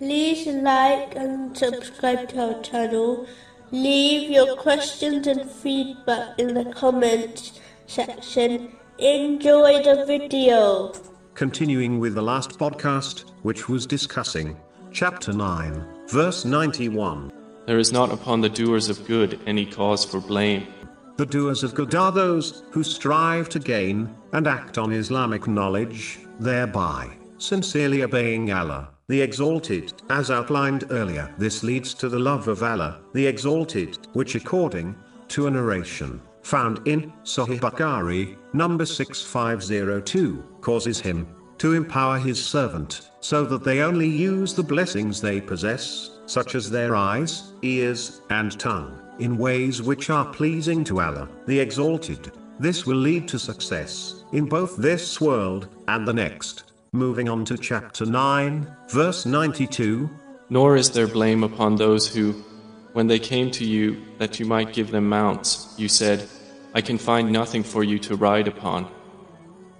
like and subscribe to our channel. Leave your questions and feedback in the comments section. Enjoy the video. Continuing with the last podcast, which was discussing chapter 9, verse 91. There is not upon the doers of good any cause for blame. The doers of good are those who strive to gain and act on Islamic knowledge, thereby sincerely obeying Allah, the Exalted, as outlined earlier. This leads to the love of Allah, the Exalted, which according to a narration found in Sahih Bukhari, number 6502, causes him to empower his servant, so that they only use the blessings they possess, such as their eyes, ears, and tongue, in ways which are pleasing to Allah, the Exalted. This will lead to success, in both this world, and the next. Moving on to chapter 9, verse 92. Nor is there blame upon those who, when they came to you that you might give them mounts, you said, I can find nothing for you to ride upon.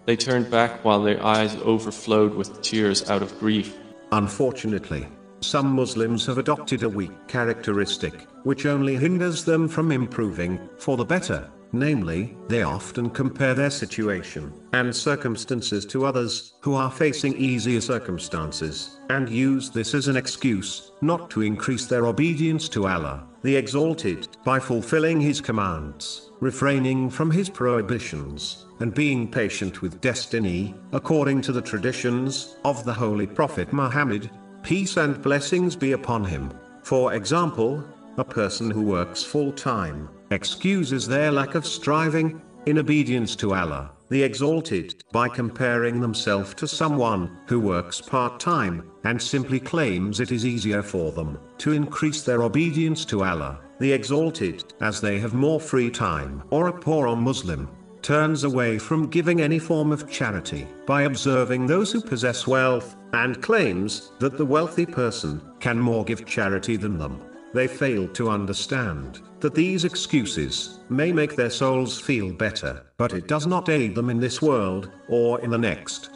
They turned back while their eyes overflowed with tears out of grief. Unfortunately, some Muslims have adopted a weak characteristic, which only hinders them from improving for the better. Namely, they often compare their situation and circumstances to others who are facing easier circumstances, and use this as an excuse not to increase their obedience to Allah, the Exalted, by fulfilling His commands, refraining from His prohibitions, and being patient with destiny, according to the traditions of the Holy Prophet Muhammad, peace and blessings be upon him. For example, a person who works full time excuses their lack of striving in obedience to Allah, the Exalted, by comparing themselves to someone who works part time and simply claims it is easier for them to increase their obedience to Allah, the Exalted, as they have more free time. Or a poor Muslim turns away from giving any form of charity by observing those who possess wealth and claims that the wealthy person can more give charity than them. They fail to understand that these excuses may make their souls feel better, but it does not aid them in this world or in the next.